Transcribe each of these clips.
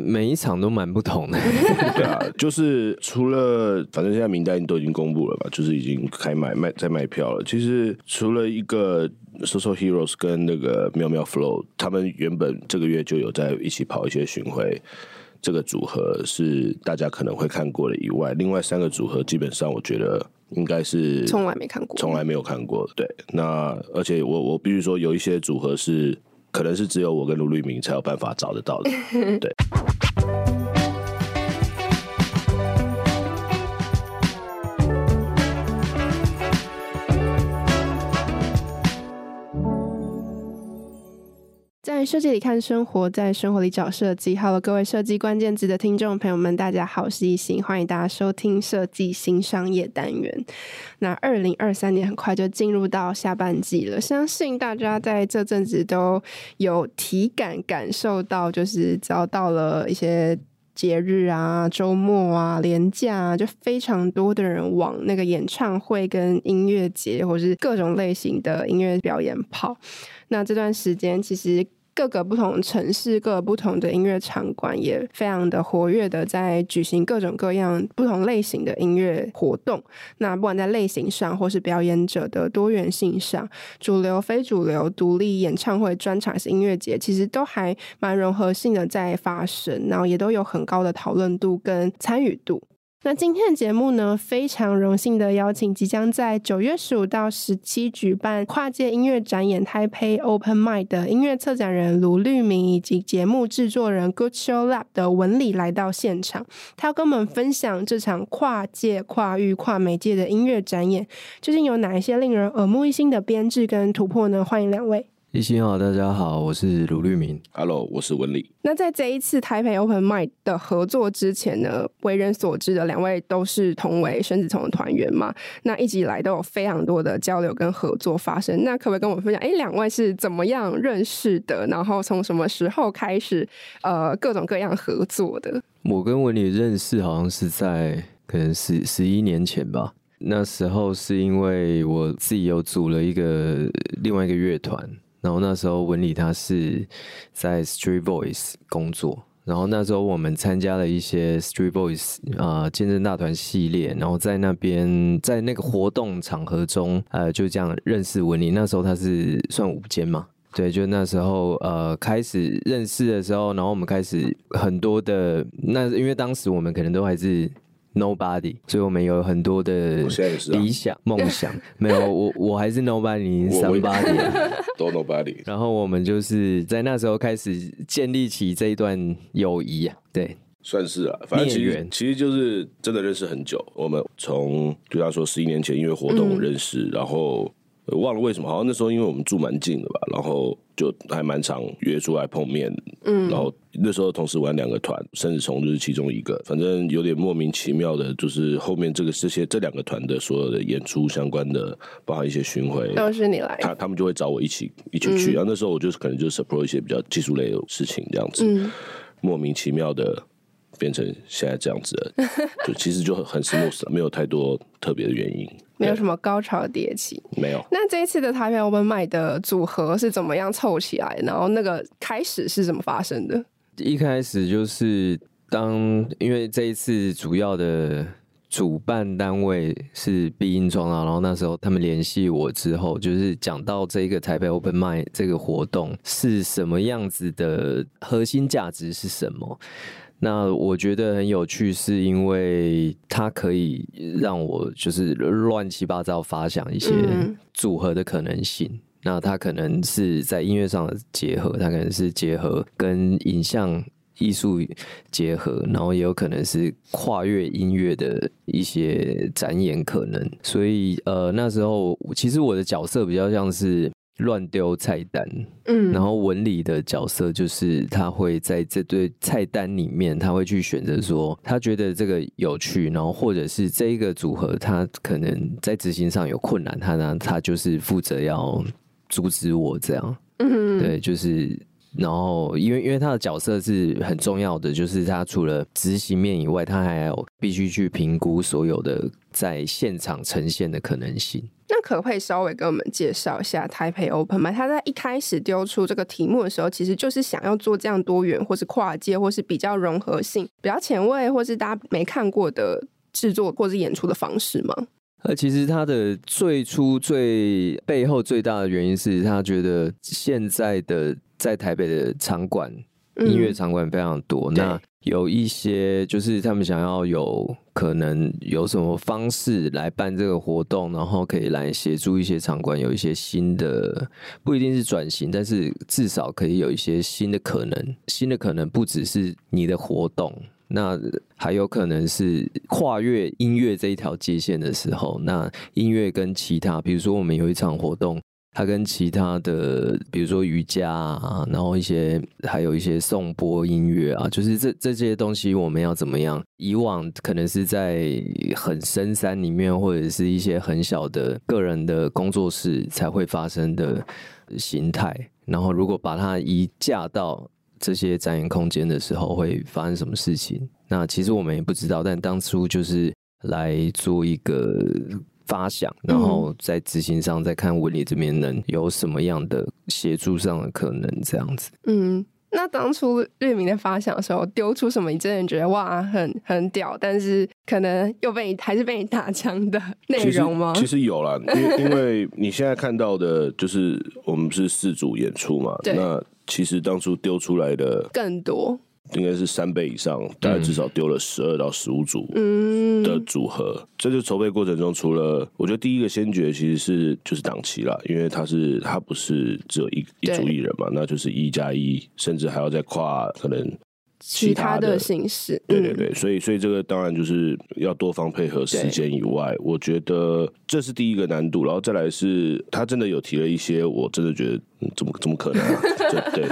每一场都蛮不同的，对啊，就是除了反正现在名单都已经公布了吧，就是已经开卖卖在卖票了。其实除了一个 Social Heroes 跟那个喵喵 Flow，他们原本这个月就有在一起跑一些巡回，这个组合是大家可能会看过的以外，另外三个组合基本上我觉得应该是从来没看过，从来没有看过。对，那而且我我必须说有一些组合是。可能是只有我跟卢律明才有办法找得到的，对。在设计里看生活，在生活里找设计。Hello，各位设计关键字的听众朋友们，大家好，我是一行，欢迎大家收听设计新商业单元。那二零二三年很快就进入到下半季了，相信大家在这阵子都有体感感受到，就是只要到了一些节日啊、周末啊、连假啊，就非常多的人往那个演唱会、跟音乐节，或是各种类型的音乐表演跑。那这段时间，其实各个不同城市、各不同的音乐场馆也非常的活跃的在举行各种各样不同类型的音乐活动。那不管在类型上，或是表演者的多元性上，主流、非主流、独立演唱会、专场式音乐节，其实都还蛮融合性的在发生，然后也都有很高的讨论度跟参与度。那今天的节目呢，非常荣幸的邀请即将在九月十五到十七举办跨界音乐展演 Taipei Open m i d 的音乐策展人卢律明以及节目制作人 Good Show Lab 的文理来到现场，他要跟我们分享这场跨界、跨域、跨媒介的音乐展演究竟有哪一些令人耳目一新的编制跟突破呢？欢迎两位。一心好，大家好，我是卢律明。Hello，我是文理。那在这一次台北 Open Mic 的合作之前呢，为人所知的两位都是同为孙子聪的团员嘛，那一直以来都有非常多的交流跟合作发生。那可不可以跟我们分享？哎，两位是怎么样认识的？然后从什么时候开始呃各种各样合作的？我跟文理认识好像是在可能十十一年前吧。那时候是因为我自己有组了一个另外一个乐团。然后那时候文理他是在 Street Voice 工作，然后那时候我们参加了一些 Street Voice 啊、呃、健身大团系列，然后在那边在那个活动场合中，呃，就这样认识文理。那时候他是算舞间嘛，对，就那时候呃开始认识的时候，然后我们开始很多的那，因为当时我们可能都还是。Nobody，所以我们有很多的理想、梦想。没有我，我还是 Nobody，Somebody，都 Nobody。然后我们就是在那时候开始建立起这一段友谊啊，对，算是啊，反正其实其实就是真的认识很久。我们从对他说十一年前因为活动认识，嗯、然后。忘了为什么，好像那时候因为我们住蛮近的吧，然后就还蛮常约出来碰面。嗯，然后那时候同时玩两个团，甚至从就是其中一个，反正有点莫名其妙的，就是后面这个这些这两个团的所有的演出相关的，包含一些巡回，都是你来，他他们就会找我一起一起去。嗯、然后那时候我就是可能就是 support 一些比较技术类的事情这样子，嗯、莫名其妙的变成现在这样子的，就其实就很很 smooth，没有太多特别的原因。没有什么高潮迭起，没有。那这一次的台北 Open Mic 的组合是怎么样凑起来？然后那个开始是怎么发生的？一开始就是当因为这一次主要的主办单位是必应庄啊，然后那时候他们联系我之后，就是讲到这个台北 Open Mic 这个活动是什么样子的，核心价值是什么？那我觉得很有趣，是因为它可以让我就是乱七八糟发想一些组合的可能性。那它可能是在音乐上的结合，它可能是结合跟影像艺术结合，然后也有可能是跨越音乐的一些展演可能。所以呃，那时候其实我的角色比较像是。乱丢菜单，嗯，然后文理的角色就是他会在这堆菜单里面，他会去选择说他觉得这个有趣，然后或者是这一个组合他可能在执行上有困难，他呢他就是负责要阻止我这样，嗯，对，就是然后因为因为他的角色是很重要的，就是他除了执行面以外，他还有必须去评估所有的在现场呈现的可能性。那可不可以稍微跟我们介绍一下台北 Open 麦？他在一开始丢出这个题目的时候，其实就是想要做这样多元，或是跨界，或是比较融合性、比较前卫，或是大家没看过的制作或是演出的方式吗？呃，其实他的最初最背后最大的原因是他觉得现在的在台北的场馆。音乐场馆非常多，嗯，那有一些就是他们想要有可能有什么方式来办这个活动，然后可以来协助一些场馆有一些新的，不一定是转型，但是至少可以有一些新的可能。新的可能不只是你的活动，那还有可能是跨越音乐这一条界线的时候，那音乐跟其他，比如说我们有一场活动。它跟其他的，比如说瑜伽啊，然后一些还有一些颂钵音乐啊，就是这这些东西，我们要怎么样？以往可能是在很深山里面，或者是一些很小的个人的工作室才会发生的形态。然后，如果把它移架到这些展演空间的时候，会发生什么事情？那其实我们也不知道。但当初就是来做一个。发想，然后在执行上再看文理这边能有什么样的协助上的可能，这样子。嗯，那当初律铭在发想的时候，丢出什么你真的觉得哇，很很屌，但是可能又被你还是被你打枪的内容吗？其实，其实有啦，因为 因为你现在看到的就是我们是四组演出嘛，那其实当初丢出来的更多。应该是三倍以上，大概至少丢了十二到十五组的组合。嗯、这就筹备过程中，除了我觉得第一个先决其实是就是档期啦，因为他是他不是只有一一组艺人嘛，那就是一加一，甚至还要再跨可能其他的，形式。对对对，所以所以这个当然就是要多方配合时间以外，我觉得这是第一个难度。然后再来是他真的有提了一些，我真的觉得、嗯、怎么怎么可能啊？对。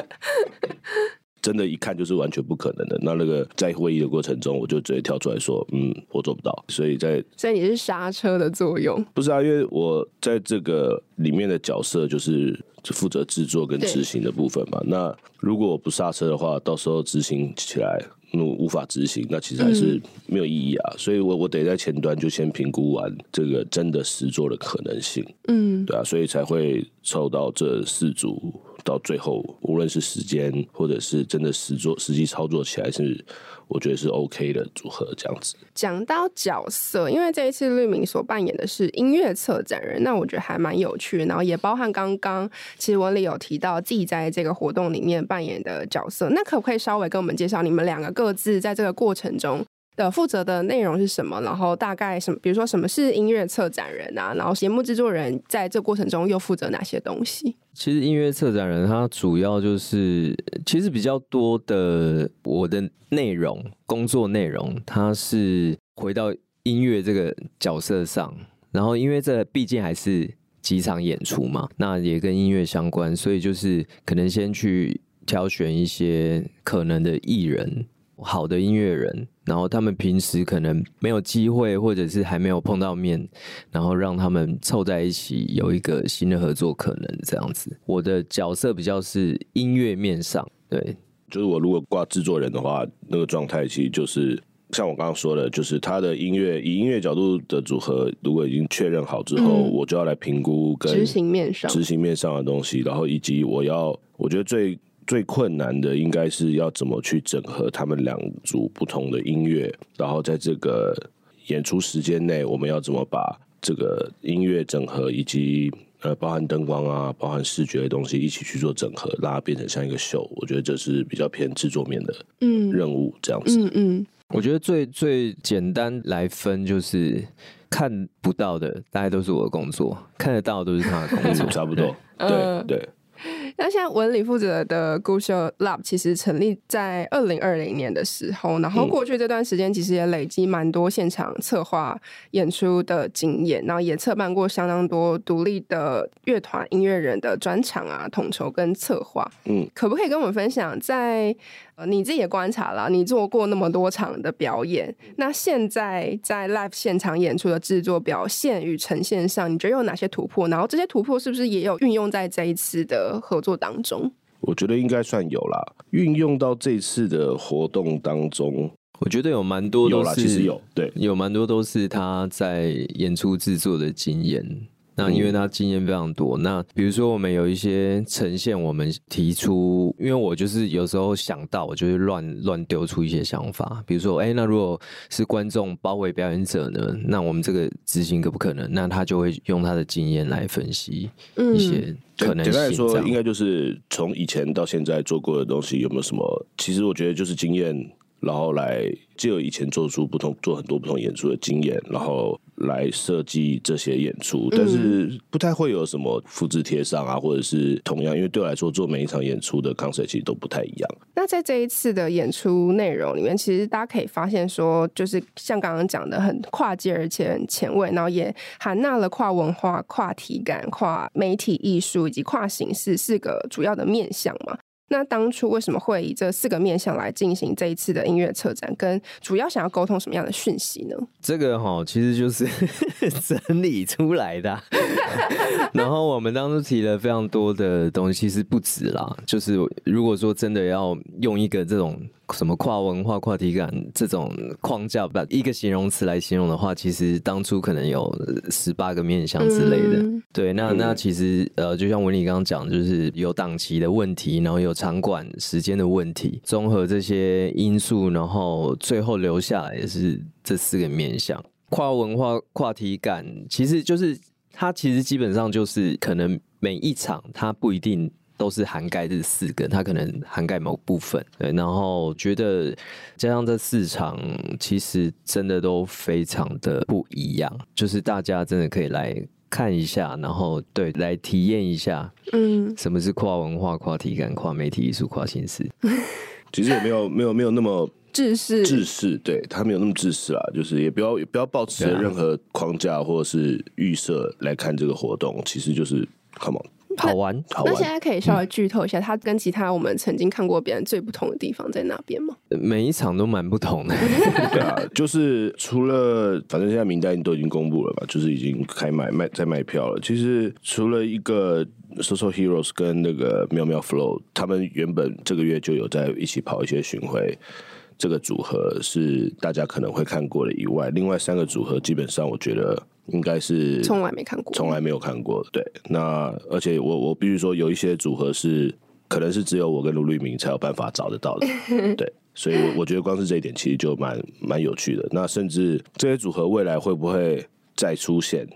真的，一看就是完全不可能的。那那个在会议的过程中，我就直接跳出来说：“嗯，我做不到。”所以在，所以你是刹车的作用？不是啊，因为我在这个里面的角色就是负责制作跟执行的部分嘛。那如果我不刹车的话，到时候执行起来，那无法执行，那其实还是没有意义啊。嗯、所以我我得在前端就先评估完这个真的实做的可能性。嗯，对啊，所以才会抽到这四组。到最后，无论是时间，或者是真的实作、实际操作起来，是我觉得是 OK 的组合。这样子讲到角色，因为这一次绿明所扮演的是音乐策展人，那我觉得还蛮有趣。然后也包含刚刚其实文里有提到自己在这个活动里面扮演的角色，那可不可以稍微跟我们介绍你们两个各自在这个过程中的负责的内容是什么？然后大概什么，比如说什么是音乐策展人啊？然后节目制作人在这过程中又负责哪些东西？其实音乐策展人他主要就是，其实比较多的我的内容工作内容，他是回到音乐这个角色上，然后因为这毕竟还是几场演出嘛，那也跟音乐相关，所以就是可能先去挑选一些可能的艺人。好的音乐人，然后他们平时可能没有机会，或者是还没有碰到面，然后让他们凑在一起，有一个新的合作可能这样子。我的角色比较是音乐面上，对，就是我如果挂制作人的话，那个状态其实就是像我刚刚说的，就是他的音乐以音乐角度的组合，如果已经确认好之后，嗯、我就要来评估跟执行面上执行面上的东西，然后以及我要我觉得最。最困难的应该是要怎么去整合他们两组不同的音乐，然后在这个演出时间内，我们要怎么把这个音乐整合，以及呃包含灯光啊、包含视觉的东西一起去做整合，让它变成像一个秀。我觉得这是比较偏制作面的嗯任务这样子。嗯嗯，我觉得最最简单来分就是看不到的大概都是我的工作，看得到的都是他的工作，差不多。对对。对那现在文理负责的 Good-Show Lab 其实成立在二零二零年的时候，然后过去这段时间其实也累积蛮多现场策划演出的经验，然后也策办过相当多独立的乐团音乐人的专场啊，统筹跟策划。嗯，可不可以跟我们分享在？你自己也观察了，你做过那么多场的表演，那现在在 live 现场演出的制作表现与呈现上，你觉得有哪些突破？然后这些突破是不是也有运用在这一次的合作当中？我觉得应该算有啦，运用到这次的活动当中，我觉得有蛮多都是，其实有，对，有蛮多都是他在演出制作的经验。那因为他经验非常多，那比如说我们有一些呈现，我们提出，因为我就是有时候想到，我就会乱乱丢出一些想法，比如说，哎、欸，那如果是观众包围表演者呢？那我们这个执行可不可能？那他就会用他的经验来分析一些可能性。简单来说，应该就是从以前到现在做过的东西有没有什么？其实我觉得就是经验。然后来借由以前做出不同、做很多不同演出的经验，然后来设计这些演出，但是不太会有什么复制贴上啊，或者是同样，因为对我来说做每一场演出的 concept 其实都不太一样。那在这一次的演出内容里面，其实大家可以发现说，就是像刚刚讲的，很跨界而且很前卫，然后也含纳了跨文化、跨体感、跨媒体艺术以及跨形式四个主要的面向嘛。那当初为什么会以这四个面向来进行这一次的音乐策展？跟主要想要沟通什么样的讯息呢？这个哈，其实就是 整理出来的。然后我们当初提了非常多的东西，是不止啦。就是如果说真的要用一个这种。什么跨文化、跨体感这种框架，把一个形容词来形容的话，其实当初可能有十八个面向之类的。嗯、对，那那其实呃，就像文理刚刚讲，就是有档期的问题，然后有场馆时间的问题，综合这些因素，然后最后留下来也是这四个面向。跨文化、跨体感，其实就是它其实基本上就是可能每一场它不一定。都是涵盖这四个，它可能涵盖某部分，对。然后觉得加上这四场，其实真的都非常的不一样，就是大家真的可以来看一下，然后对，来体验一下，嗯，什么是跨文化、跨体感、跨媒体艺术、跨形式。其实也没有没有没有那么 制式，制式，对，他没有那么制式啦，就是也不要也不要抱持任何框架或者是预设来看这个活动，其实就是 come on。好玩，好玩。那现在可以稍微剧透一下，它跟其他我们曾经看过别人最不同的地方在哪边吗？每一场都蛮不同的。对啊，就是除了，反正现在名单都已经公布了吧，就是已经开卖卖在卖票了。其实除了一个 Social Heroes 跟那个妙妙 Flow，他们原本这个月就有在一起跑一些巡回。这个组合是大家可能会看过的以外，另外三个组合基本上我觉得应该是从来没看过，从来没有看过。对，那而且我我必须说，有一些组合是可能是只有我跟卢律明才有办法找得到的。对，所以我觉得光是这一点其实就蛮蛮有趣的。那甚至这些组合未来会不会再出现？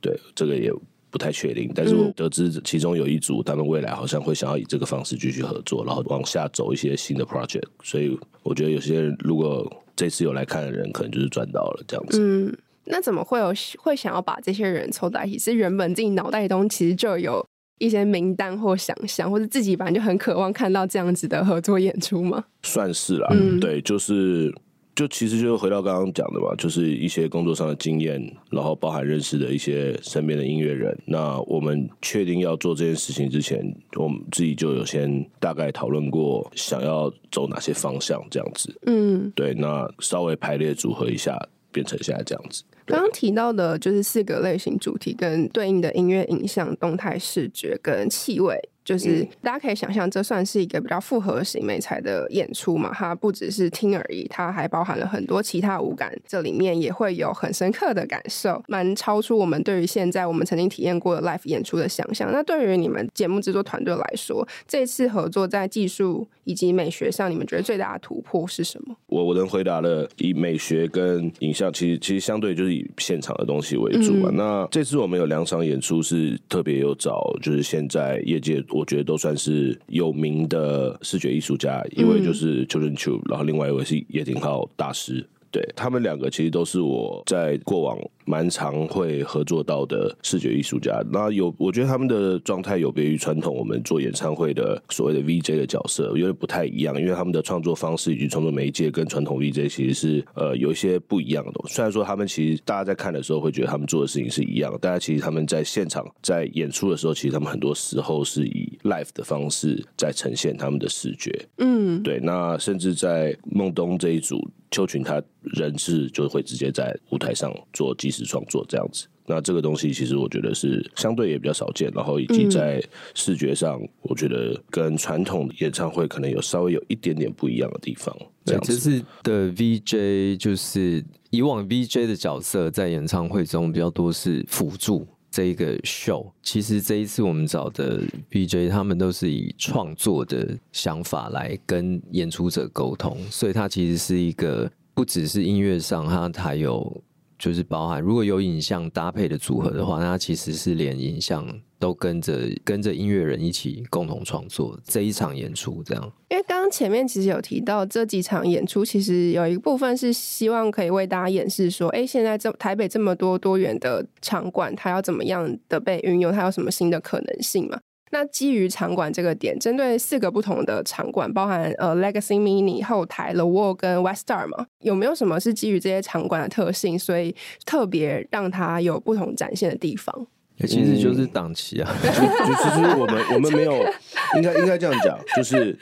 对，这个也。不太确定，但是我得知其中有一组，他们未来好像会想要以这个方式继续合作，然后往下走一些新的 project。所以我觉得有些人如果这次有来看的人，可能就是赚到了这样子。嗯，那怎么会有会想要把这些人凑在一起？是原本自己脑袋中其实就有一些名单或想象，或者自己本来就很渴望看到这样子的合作演出吗？算是啦，嗯，对，就是。就其实就是回到刚刚讲的嘛，就是一些工作上的经验，然后包含认识的一些身边的音乐人。那我们确定要做这件事情之前，我们自己就有先大概讨论过想要走哪些方向这样子。嗯，对，那稍微排列组合一下，变成现在这样子。刚刚提到的就是四个类型主题跟对应的音乐影像、动态视觉跟气味。就是大家可以想象，这算是一个比较复合型美才的演出嘛？它不只是听而已，它还包含了很多其他五感，这里面也会有很深刻的感受，蛮超出我们对于现在我们曾经体验过的 live 演出的想象。那对于你们节目制作团队来说，这次合作在技术以及美学上，你们觉得最大的突破是什么？我我能回答的，以美学跟影像，其实其实相对就是以现场的东西为主嘛。嗯、那这次我们有两场演出是特别有找，就是现在业界。我觉得都算是有名的视觉艺术家，一位就是 Children Tube，然后另外一位是叶廷浩大师。对，他们两个其实都是我在过往蛮常会合作到的视觉艺术家。那有，我觉得他们的状态有别于传统我们做演唱会的所谓的 VJ 的角色，有点不太一样。因为他们的创作方式以及创作媒介跟传统 VJ 其实是呃有一些不一样的。虽然说他们其实大家在看的时候会觉得他们做的事情是一样的，大家其实他们在现场在演出的时候，其实他们很多时候是以 live 的方式在呈现他们的视觉。嗯，对。那甚至在孟东这一组。邱群他人是就会直接在舞台上做即时创作这样子，那这个东西其实我觉得是相对也比较少见，然后以及在视觉上，我觉得跟传统演唱会可能有稍微有一点点不一样的地方。这样子，这次的 VJ 就是以往 VJ 的角色在演唱会中比较多是辅助。这一个秀，其实这一次我们找的 VJ 他们都是以创作的想法来跟演出者沟通，所以它其实是一个不只是音乐上，它还有就是包含如果有影像搭配的组合的话，那它其实是连影像都跟着跟着音乐人一起共同创作这一场演出这样。因为刚刚前面其实有提到这几场演出，其实有一部分是希望可以为大家演示说，哎，现在这台北这么多多元的场馆，它要怎么样的被运用，它有什么新的可能性嘛？那基于场馆这个点，针对四个不同的场馆，包含呃 Legacy Mini 后台 The Wall 跟 West Star 嘛，有没有什么是基于这些场馆的特性，所以特别让它有不同展现的地方？其实就是档期啊，就就其实我们我们没有，应该应该这样讲，就是。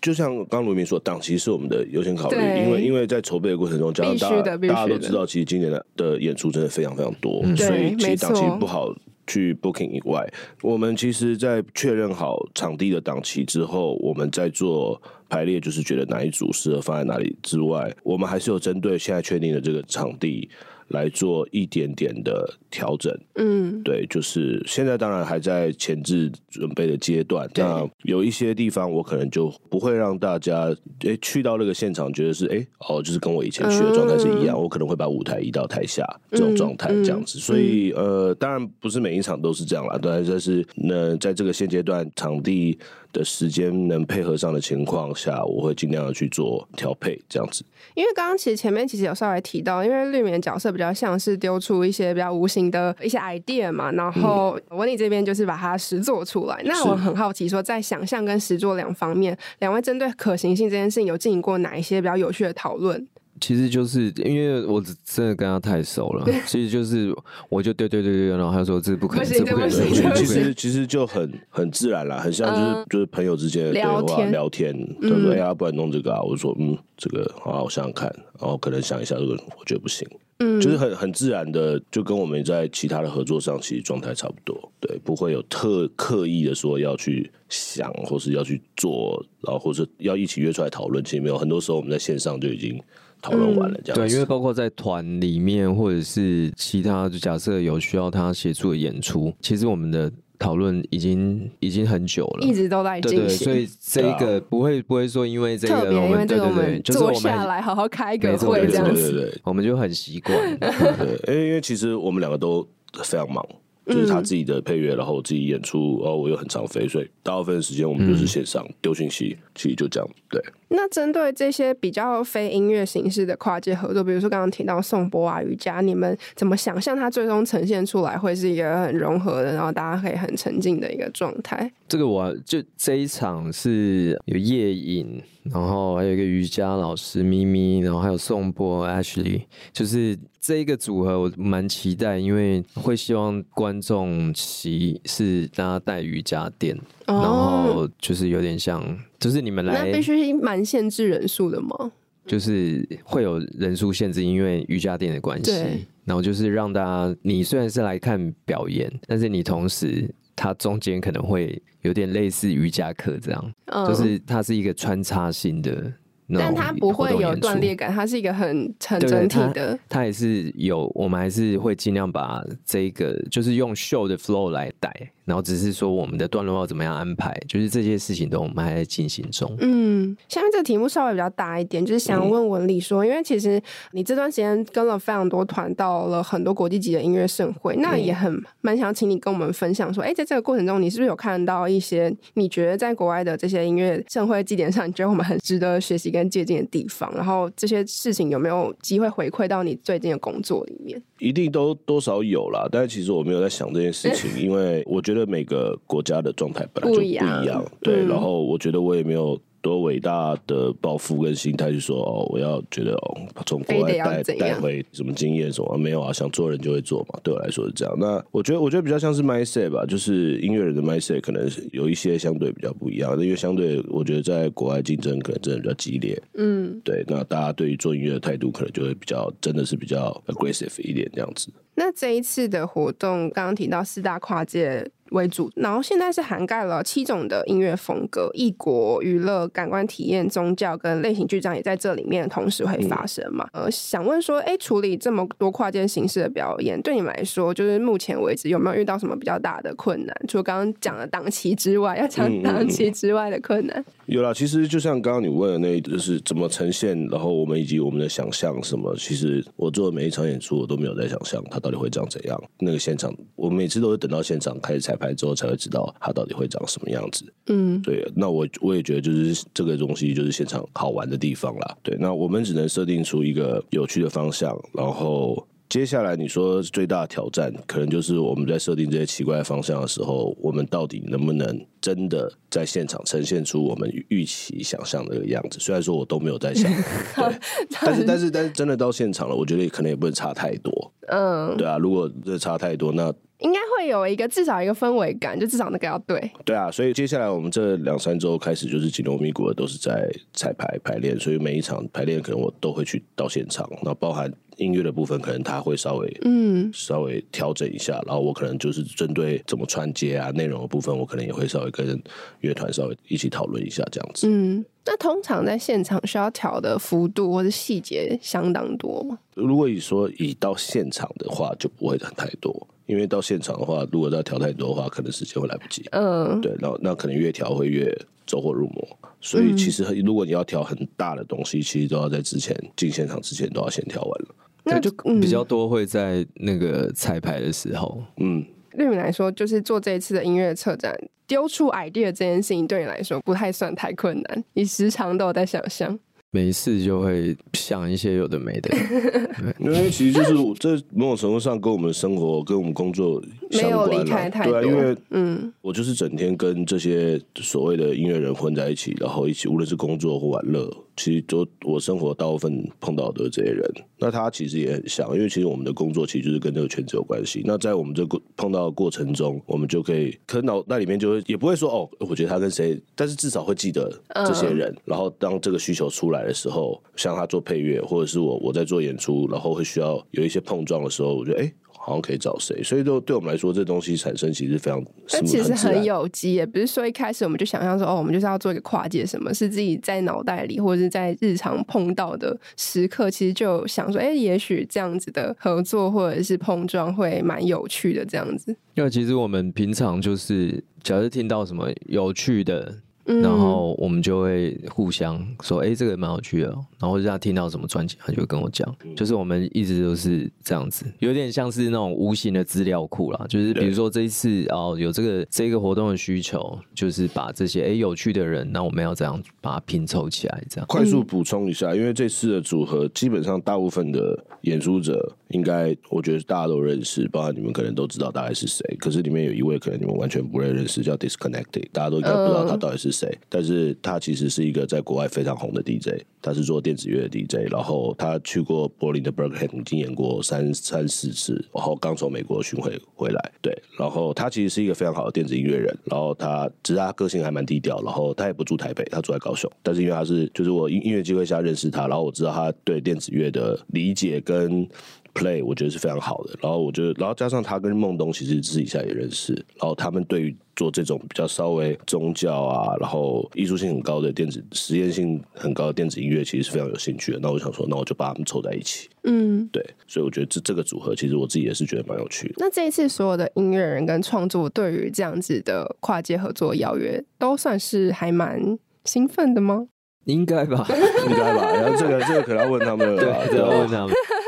就像刚刚卢明说，档期是我们的优先考虑，因为因为在筹备的过程中，加上大家大家都知道，其实今年的的演出真的非常非常多，嗯、所以其实档期不好去 booking 以外，我们其实，在确认好场地的档期之后，我们在做排列，就是觉得哪一组适合放在哪里之外，我们还是有针对现在确定的这个场地。来做一点点的调整，嗯，对，就是现在当然还在前置准备的阶段。那有一些地方我可能就不会让大家诶、欸、去到那个现场觉得是诶、欸、哦，就是跟我以前去的状态是一样。嗯、我可能会把舞台移到台下这种状态这样子。嗯、所以呃，当然不是每一场都是这样啦，当然这是那在这个现阶段场地的时间能配合上的情况下，我会尽量的去做调配，这样子。因为刚刚其实前面其实有稍微提到，因为绿棉角色比较像是丢出一些比较无形的一些 idea 嘛，然后文理这边就是把它实做出来。嗯、那我很好奇说，在想象跟实做两方面，两位针对可行性这件事情有进行过哪一些比较有趣的讨论？其实就是因为我真的跟他太熟了，其实就是我就对对对对，然后他说这不可能，这不可能。其实其实就很很自然了，很像就是就是朋友之间的对话聊天，他说哎呀，不然弄这个啊，我说嗯，这个好，我想想看，然后可能想一下，这个我觉得不行，嗯，就是很很自然的，就跟我们在其他的合作上其实状态差不多，对，不会有特刻意的说要去想或是要去做，然后或是要一起约出来讨论，其实没有，很多时候我们在线上就已经。讨论完了，这样、嗯、对，因为包括在团里面，或者是其他，就假设有需要他协助的演出，其实我们的讨论已经已经很久了，一直都在进行。所以这一个不会不会说因为这个，我们对对对，坐下来好好开个会这样子，对对对，我们就很习惯。对，因为其实我们两个都非常忙。就是他自己的配乐，然后自己演出，然后我又很常飞，所以大部分时间我们就是线上丢讯息，其实就这样。对。那针对这些比较非音乐形式的跨界合作，比如说刚刚提到颂钵啊、瑜伽，你们怎么想象它最终呈现出来会是一个很融合的，然后大家可以很沉浸的一个状态？这个我就这一场是有夜影，然后还有一个瑜伽老师咪咪，然后还有颂钵 Ashley，就是。这一个组合我蛮期待，因为会希望观众席是大家带瑜伽垫，哦、然后就是有点像，就是你们来，那必须蛮限制人数的吗？就是会有人数限制，因为瑜伽垫的关系。对然后就是让大家，你虽然是来看表演，但是你同时它中间可能会有点类似瑜伽课这样，哦、就是它是一个穿插性的。但它不会有断裂感，它是一个很很整体的。它也是有，我们还是会尽量把这个，就是用秀的 flow 来带。然后只是说我们的段落要怎么样安排，就是这些事情都我们还在进行中。嗯，下面这个题目稍微比较大一点，就是想问文理说，嗯、因为其实你这段时间跟了非常多团，到了很多国际级的音乐盛会，那也很蛮想请你跟我们分享说，哎，在这个过程中，你是不是有看到一些你觉得在国外的这些音乐盛会祭典上，你觉得我们很值得学习跟借鉴的地方？然后这些事情有没有机会回馈到你最近的工作里面？一定都多少有啦，但是其实我没有在想这件事情，因为我觉得每个国家的状态本来就不一样，对，然后我觉得我也没有。多伟大的抱负跟心态，去说哦，我要觉得哦，从国外带带回什么经验什么没有啊？想做人就会做嘛，对我来说是这样。那我觉得，我觉得比较像是 mindset 吧，就是音乐人的 mindset 可能是有一些相对比较不一样的，因为相对我觉得在国外竞争可能真的比较激烈。嗯，对，那大家对于做音乐的态度可能就会比较真的是比较 aggressive 一点这样子。那这一次的活动，刚刚提到四大跨界。为主，然后现在是涵盖了七种的音乐风格，异国娱乐、感官体验、宗教跟类型剧场也在这里面同时会发生嘛？呃，想问说，哎，处理这么多跨界形式的表演，对你们来说，就是目前为止有没有遇到什么比较大的困难？除了刚刚讲的档期之外，要讲档期之外的困难？有啦，其实就像刚刚你问的那，就是怎么呈现，然后我们以及我们的想象什么，其实我做的每一场演出，我都没有在想象它到底会长怎样。那个现场，我每次都是等到现场开始彩排之后，才会知道它到底会长什么样子。嗯，对。那我我也觉得，就是这个东西就是现场好玩的地方啦。对，那我们只能设定出一个有趣的方向，然后。接下来你说最大的挑战，可能就是我们在设定这些奇怪的方向的时候，我们到底能不能真的在现场呈现出我们预期想象的样子？虽然说我都没有在想，对，但是但是但是真的到现场了，我觉得可能也不能差太多。嗯，对啊，如果这差太多，那应该会有一个至少一个氛围感，就至少那个要对。对啊，所以接下来我们这两三周开始就是紧锣密鼓的都是在彩排排练，所以每一场排练可能我都会去到现场，那包含。音乐的部分可能他会稍微嗯稍微调整一下，然后我可能就是针对怎么串接啊内容的部分，我可能也会稍微跟乐团稍微一起讨论一下这样子。嗯，那通常在现场需要调的幅度或者细节相当多吗？如果你说以到现场的话，就不会很太多，因为到现场的话，如果要调太多的话，可能时间会来不及。嗯，对，那那可能越调会越走火入魔。所以其实如果你要调很大的东西，其实都要在之前进现场之前都要先调完了。那就比较多会在那个彩排的时候。嗯，对你来说，就是做这一次的音乐策展，丢出 idea 这件事情，对你来说不太算太困难。你时常都有在想象。没事就会想一些有的没的，因为其实就是这某种程度上跟我们的生活、跟我们工作相关了。对啊，因为嗯，我就是整天跟这些所谓的音乐人混在一起，然后一起无论是工作或玩乐，其实都我生活大部分碰到的这些人，那他其实也很像，因为其实我们的工作其实就是跟这个圈子有关系。那在我们这个碰到的过程中，我们就可以可能脑袋里面就会也不会说哦，我觉得他跟谁，但是至少会记得这些人。然后当这个需求出来。的时候，像他做配乐，或者是我我在做演出，然后会需要有一些碰撞的时候，我觉得哎、欸，好像可以找谁。所以，就对我们来说，这东西产生其实非常，但其实很有机，也不是说一开始我们就想象说哦，我们就是要做一个跨界，什么是自己在脑袋里或者是在日常碰到的时刻，其实就想说，哎、欸，也许这样子的合作或者是碰撞会蛮有趣的这样子。因为其实我们平常就是，假如听到什么有趣的。然后我们就会互相说，哎，这个蛮有趣的。然后他听到什么专辑，他就会跟我讲。就是我们一直都是这样子，有点像是那种无形的资料库啦。就是比如说这一次哦，有这个这个活动的需求，就是把这些哎有趣的人，那我们要怎样把它拼凑起来，这样。快速补充一下，因为这次的组合基本上大部分的演出者，应该我觉得大家都认识，包括你们可能都知道大概是谁。可是里面有一位可能你们完全不认识，叫 Disconnected，大家都应该不知道他到底是。谁？但是他其实是一个在国外非常红的 DJ，他是做电子乐的 DJ，然后他去过柏林的 Berghain，已经演过三三四次，然后刚从美国巡回回来。对，然后他其实是一个非常好的电子音乐人，然后他只是他个性还蛮低调，然后他也不住台北，他住在高雄。但是因为他是就是我音音乐机会下认识他，然后我知道他对电子乐的理解跟 play，我觉得是非常好的。然后我觉得，然后加上他跟孟东其实私底下也认识，然后他们对于。做这种比较稍微宗教啊，然后艺术性很高的电子实验性很高的电子音乐，其实是非常有兴趣的。那我想说，那我就把他们凑在一起。嗯，对，所以我觉得这这个组合，其实我自己也是觉得蛮有趣的。那这一次所有的音乐人跟创作，对于这样子的跨界合作邀约，都算是还蛮兴奋的吗？应该吧，应该吧。然后这个这个可能要问他们了，对，要问他们。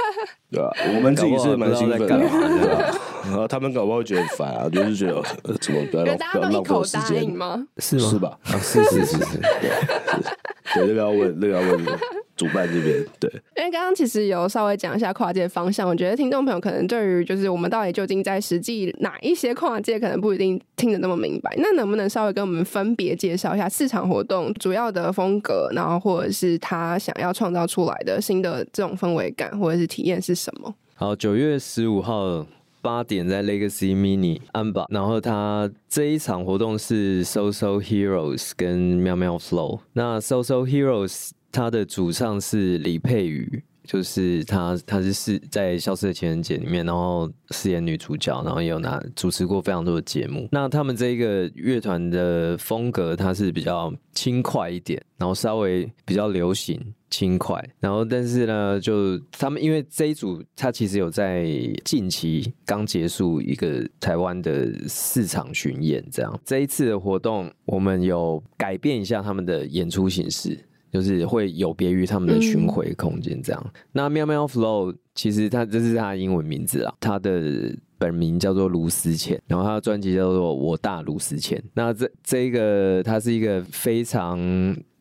对吧？我们自己是蛮兴奋的，对吧？然后他们搞不好会觉得很烦啊，就是觉得怎么不要浪不要浪费时间吗？是吗？是吧？啊，是是是是，对，对，那个要问，那个要问主办这边。对，因为刚刚其实有稍微讲一下跨界方向，我觉得听众朋友可能对于就是我们到底究竟在实际哪一些跨界，可能不一定听得那么明白。那能不能稍微跟我们分别介绍一下市场活动主要的风格，然后或者是他想要创造出来的新的这种氛围感或者是体验是什么？好，九月十五号八点在 Legacy Mini 安保，然后他这一场活动是 So So Heroes 跟喵喵 Flow。那 So So Heroes 他的主唱是李佩瑜，就是她，她是是在《消失的情人节》里面，然后饰演女主角，然后也有拿主持过非常多的节目。那他们这一个乐团的风格，它是比较轻快一点，然后稍微比较流行轻快。然后但是呢，就他们因为这一组，他其实有在近期刚结束一个台湾的市场巡演，这样这一次的活动，我们有改变一下他们的演出形式。就是会有别于他们的巡回空间这样。嗯、那喵喵 Flow 其实它这是它的英文名字啊，它的本名叫做卢思谦，然后他的专辑叫做我大卢思谦。那这这一个他是一个非常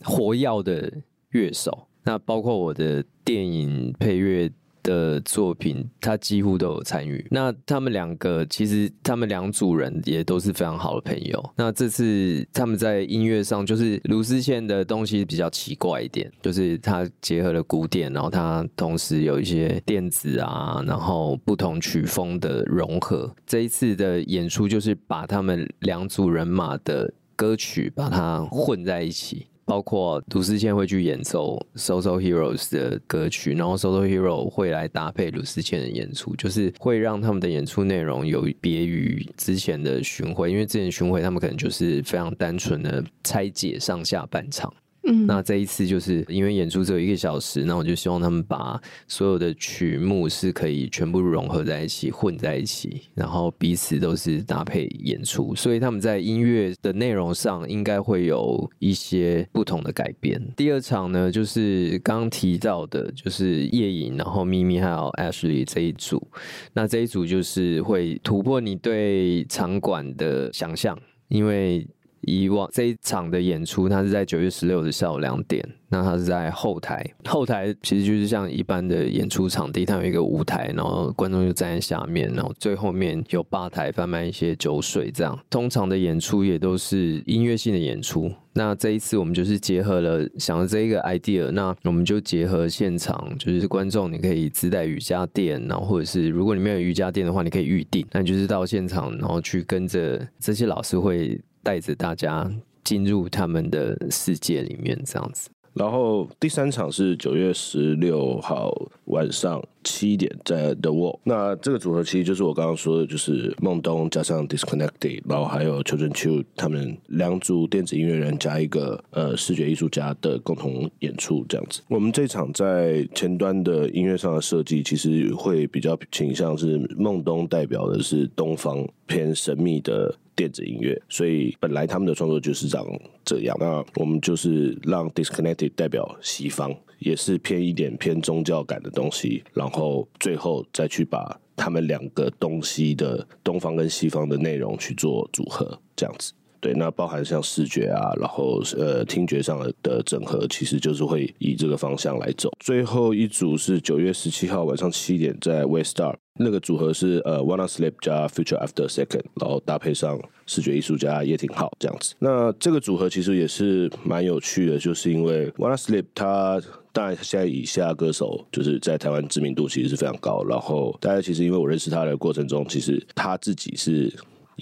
活跃的乐手，那包括我的电影配乐。的作品，他几乎都有参与。那他们两个其实，他们两组人也都是非常好的朋友。那这次他们在音乐上，就是卢思谦的东西比较奇怪一点，就是他结合了古典，然后他同时有一些电子啊，然后不同曲风的融合。这一次的演出就是把他们两组人马的歌曲把它混在一起。包括卢思谦会去演奏 SoSo Heroes 的歌曲，然后 SoSo Hero 会来搭配卢思谦的演出，就是会让他们的演出内容有别于之前的巡回，因为之前巡回他们可能就是非常单纯的拆解上下半场。嗯，那这一次就是因为演出只有一个小时，那我就希望他们把所有的曲目是可以全部融合在一起，混在一起，然后彼此都是搭配演出，所以他们在音乐的内容上应该会有一些不同的改变。第二场呢，就是刚提到的，就是夜影，然后咪咪还有 Ashley 这一组，那这一组就是会突破你对场馆的想象，因为。以往这一场的演出，它是在九月十六的下午两点。那它是在后台，后台其实就是像一般的演出场地，它有一个舞台，然后观众就站在下面，然后最后面有吧台贩卖一些酒水，这样。通常的演出也都是音乐性的演出。那这一次我们就是结合了想了这一个 idea，那我们就结合现场，就是观众你可以自带瑜伽垫，然后或者是如果你没有瑜伽垫的话，你可以预定。那就是到现场，然后去跟着这些老师会。带着大家进入他们的世界里面，这样子。然后第三场是九月十六号晚上七点在 The Wall。那这个组合其实就是我刚刚说的，就是孟东加上 Disconnected，然后还有邱振秋他们两组电子音乐人加一个呃视觉艺术家的共同演出这样子。我们这场在前端的音乐上的设计，其实会比较倾向是孟东代表的是东方偏神秘的。电子音乐，所以本来他们的创作就是长这样。那我们就是让 Disconnected 代表西方，也是偏一点偏宗教感的东西，然后最后再去把他们两个东西的东方跟西方的内容去做组合，这样子。对，那包含像视觉啊，然后呃听觉上的整合，其实就是会以这个方向来走。最后一组是九月十七号晚上七点在 WeStar。那个组合是呃，Wanna Sleep 加 Future After Second，然后搭配上视觉艺术家叶廷浩这样子。那这个组合其实也是蛮有趣的，就是因为 Wanna Sleep 他当然现在以下歌手就是在台湾知名度其实是非常高。然后大家其实因为我认识他的过程中，其实他自己是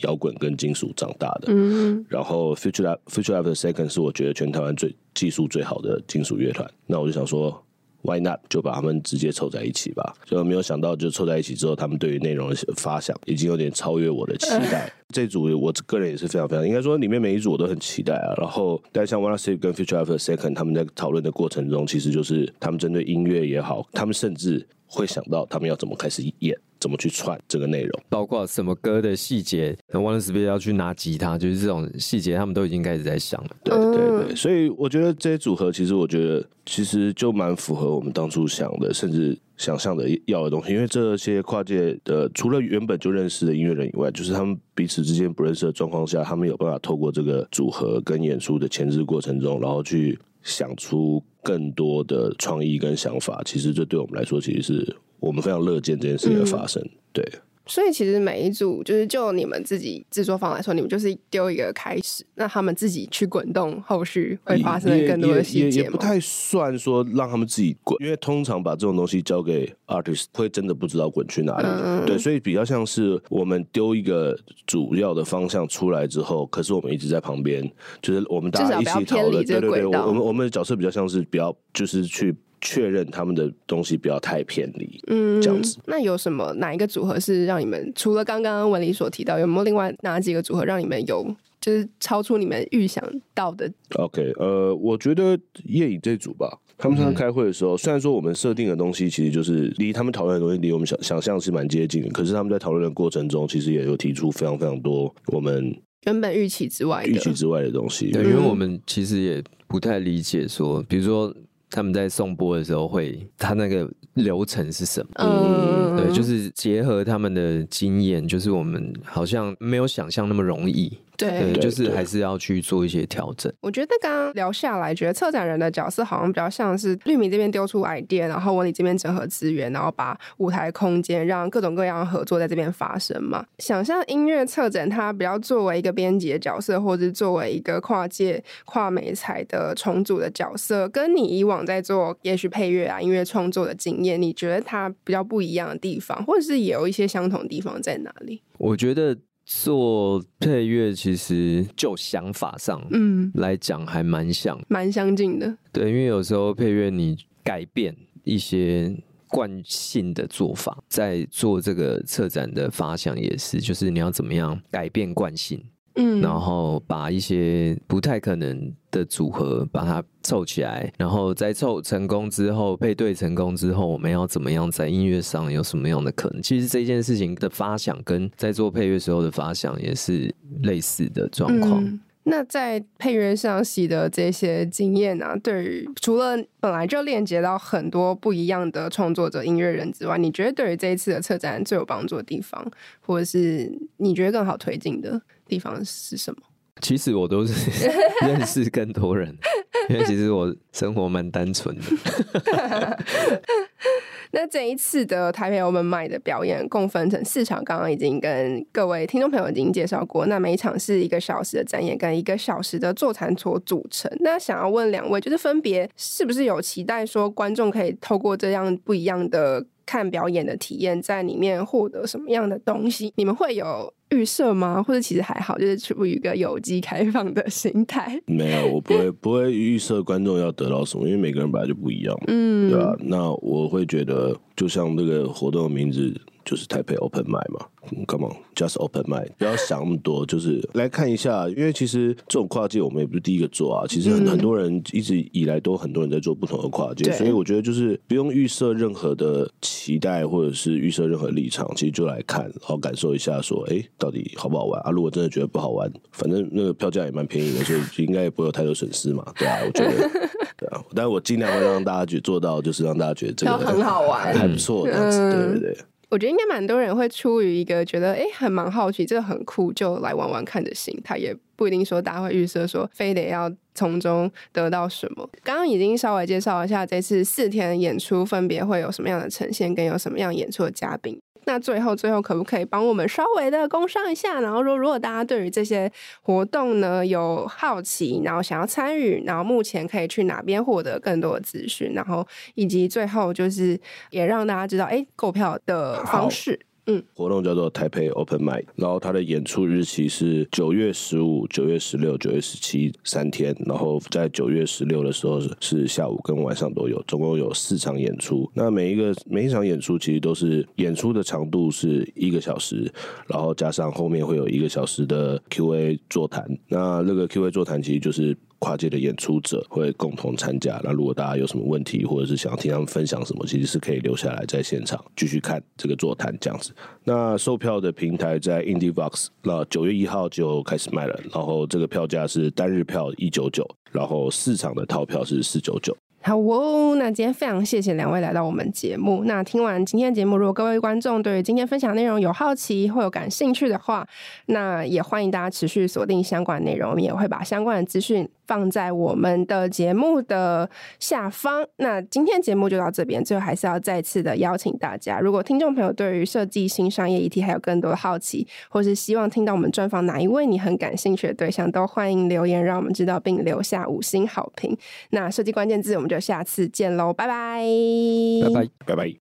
摇滚跟金属长大的。嗯。然后 Future Future After Second 是我觉得全台湾最技术最好的金属乐团。那我就想说。Why not？就把他们直接凑在一起吧。就没有想到，就凑在一起之后，他们对于内容的发想已经有点超越我的期待。这组我个人也是非常非常，应该说里面每一组我都很期待啊。然后，但像 Wanna Sleep 跟 Future After Second，他们在讨论的过程中，其实就是他们针对音乐也好，他们甚至会想到他们要怎么开始演。怎么去串这个内容，包括什么歌的细节，Wanna Sleep 要去拿吉他，就是这种细节，他们都已经开始在想了。对对对，所以我觉得这些组合，其实我觉得其实就蛮符合我们当初想的，甚至想象的要的东西。因为这些跨界的，除了原本就认识的音乐人以外，就是他们彼此之间不认识的状况下，他们有办法透过这个组合跟演出的前置过程中，然后去想出更多的创意跟想法。其实这对我们来说，其实是。我们非常乐见这件事情的发生，嗯、对。所以其实每一组，就是就你们自己制作方来说，你们就是丢一个开始，那他们自己去滚动，后续会发生更多的细节也也不太算说让他们自己滚，因为通常把这种东西交给 artist，会真的不知道滚去哪里。嗯、对，所以比较像是我们丢一个主要的方向出来之后，可是我们一直在旁边，就是我们大家一起讨论。对对对，我们我们的角色比较像是比较就是去。确认他们的东西不要太偏离，嗯，这样子。那有什么哪一个组合是让你们除了刚刚文理所提到，有没有另外哪几个组合让你们有就是超出你们预想到的？OK，呃，我觉得夜影这组吧，他们上次开会的时候，嗯、虽然说我们设定的东西其实就是离他们讨论的东西离我们想想象是蛮接近的，可是他们在讨论的过程中，其实也有提出非常非常多我们原本预期之外、预期之外的东西。对，因为我们其实也不太理解说，比如说。他们在送播的时候会，他那个流程是什么？嗯，对，就是结合他们的经验，就是我们好像没有想象那么容易。对，对，就是还是要去做一些调整。我觉得刚刚聊下来，觉得策展人的角色好像比较像是绿米这边丢出 idea，然后文理这边整合资源，然后把舞台空间让各种各样的合作在这边发生嘛。想象音乐策展，它比较作为一个编辑的角色，或者作为一个跨界跨媒材的重组的角色，跟你以往在做也许配乐啊音乐创作的经验，你觉得它比较不一样的地方，或者是也有一些相同的地方在哪里？我觉得。做配乐其实就想法上，嗯，来讲还蛮像，蛮相近的。对，因为有时候配乐你改变一些惯性的做法，在做这个策展的发想也是，就是你要怎么样改变惯性。嗯，然后把一些不太可能的组合把它凑起来，然后在凑成功之后，配对成功之后，我们要怎么样在音乐上有什么样的可能？其实这件事情的发想跟在做配乐时候的发想也是类似的状况。嗯，那在配乐上习得这些经验啊，对于除了本来就链接到很多不一样的创作者、音乐人之外，你觉得对于这一次的策展最有帮助的地方，或者是你觉得更好推进的？地方是什么？其实我都是 认识更多人，因为其实我生活蛮单纯的。那这一次的台北 Open Mic 的表演共分成四场，刚刚已经跟各位听众朋友已经介绍过。那每一场是一个小时的展演，跟一个小时的座谈所组成。那想要问两位，就是分别是不是有期待说观众可以透过这样不一样的看表演的体验，在里面获得什么样的东西？你们会有？预设吗？或者其实还好，就是处于一个有机开放的心态。没有，我不会不会预设观众要得到什么，因为每个人本来就不一样，嗯，对吧、啊？那我会觉得，就像这个活动的名字。就是台北 Open Mic 嘛，Come on，just Open Mic，不要想那么多，就是来看一下。因为其实这种跨界我们也不是第一个做啊，其实很很多人一直以来都很多人在做不同的跨界，所以我觉得就是不用预设任何的期待，或者是预设任何立场，其实就来看，然后感受一下，说，哎，到底好不好玩啊？如果真的觉得不好玩，反正那个票价也蛮便宜的，所以应该也不会有太多损失嘛，对啊，我觉得，对啊，但是我尽量会让大家觉做到，就是让大家觉得这个很好玩，还不错这样子，对对对。我觉得应该蛮多人会出于一个觉得哎，很蛮好奇，这个很酷，就来玩玩看的心态，也不一定说大家会预设说非得要从中得到什么。刚刚已经稍微介绍一下这次四天演出分别会有什么样的呈现，跟有什么样演出的嘉宾。那最后，最后可不可以帮我们稍微的工商一下？然后说，如果大家对于这些活动呢有好奇，然后想要参与，然后目前可以去哪边获得更多的资讯？然后以及最后就是也让大家知道，哎，购票的方式。嗯，活动叫做台北 Open Mic，然后它的演出日期是九月十五、九月十六、九月十七三天，然后在九月十六的时候是下午跟晚上都有，总共有四场演出。那每一个每一场演出其实都是演出的长度是一个小时，然后加上后面会有一个小时的 Q&A 座谈。那那个 Q&A 座谈其实就是。跨界的演出者会共同参加。那如果大家有什么问题，或者是想要听他们分享什么，其实是可以留下来在现场继续看这个座谈这样子。那售票的平台在 IndieVox，那九月一号就开始卖了。然后这个票价是单日票一九九，然后四场的套票是四九九。好哦，那今天非常谢谢两位来到我们节目。那听完今天节目，如果各位观众对于今天分享内容有好奇或有感兴趣的话，那也欢迎大家持续锁定相关内容，我们也会把相关的资讯放在我们的节目的下方。那今天节目就到这边，最后还是要再次的邀请大家，如果听众朋友对于设计新商业议题还有更多的好奇，或是希望听到我们专访哪一位你很感兴趣的对象，都欢迎留言让我们知道，并留下五星好评。那设计关键字我们就。下次见喽，拜拜，拜拜，拜拜。